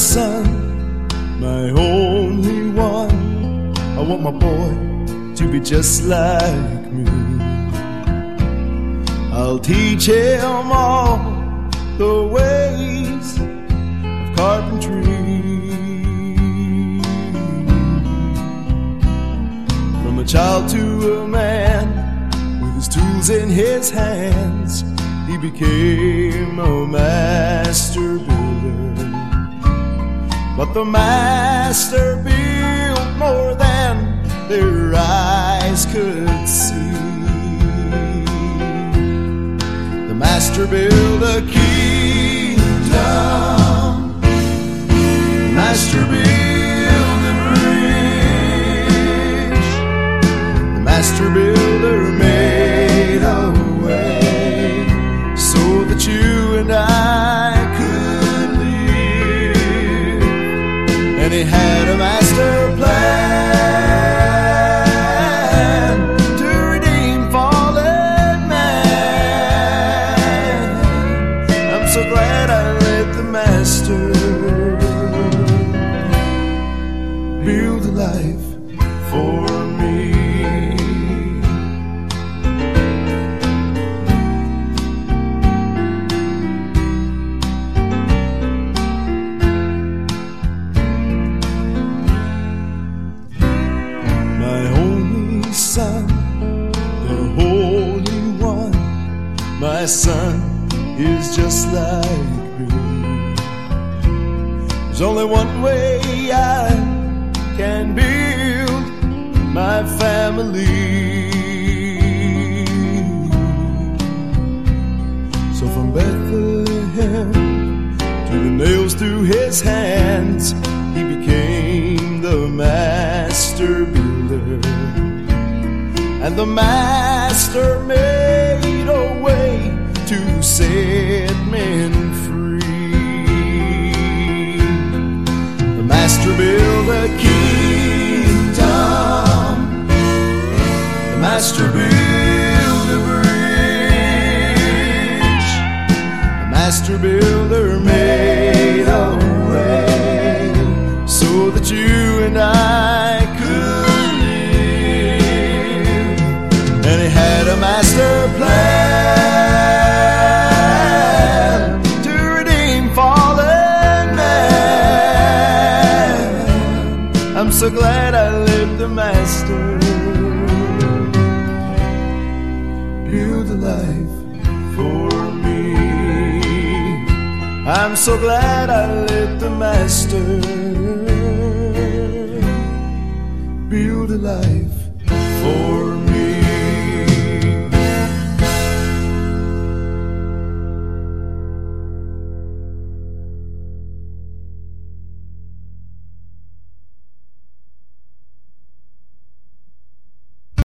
son, my only one. I want my boy to be just like me. I'll teach him all the ways of carpentry. From a child to a man, with his tools in his hands, he became a master But the master built more than their eyes could see. The master built a kingdom. The master built a bridge. The master builder build a life for me. my only son, the Holy One. My son is just like me. There's only one way I can build my family. So from Bethlehem to the nails through his hands, he became the master builder. And the master made master built a bridge. The master builder made a way so that you and I could live. And he had a master plan to redeem fallen man. I'm so glad I lived the master. Build a life for me. I'm so glad I let the master build a life for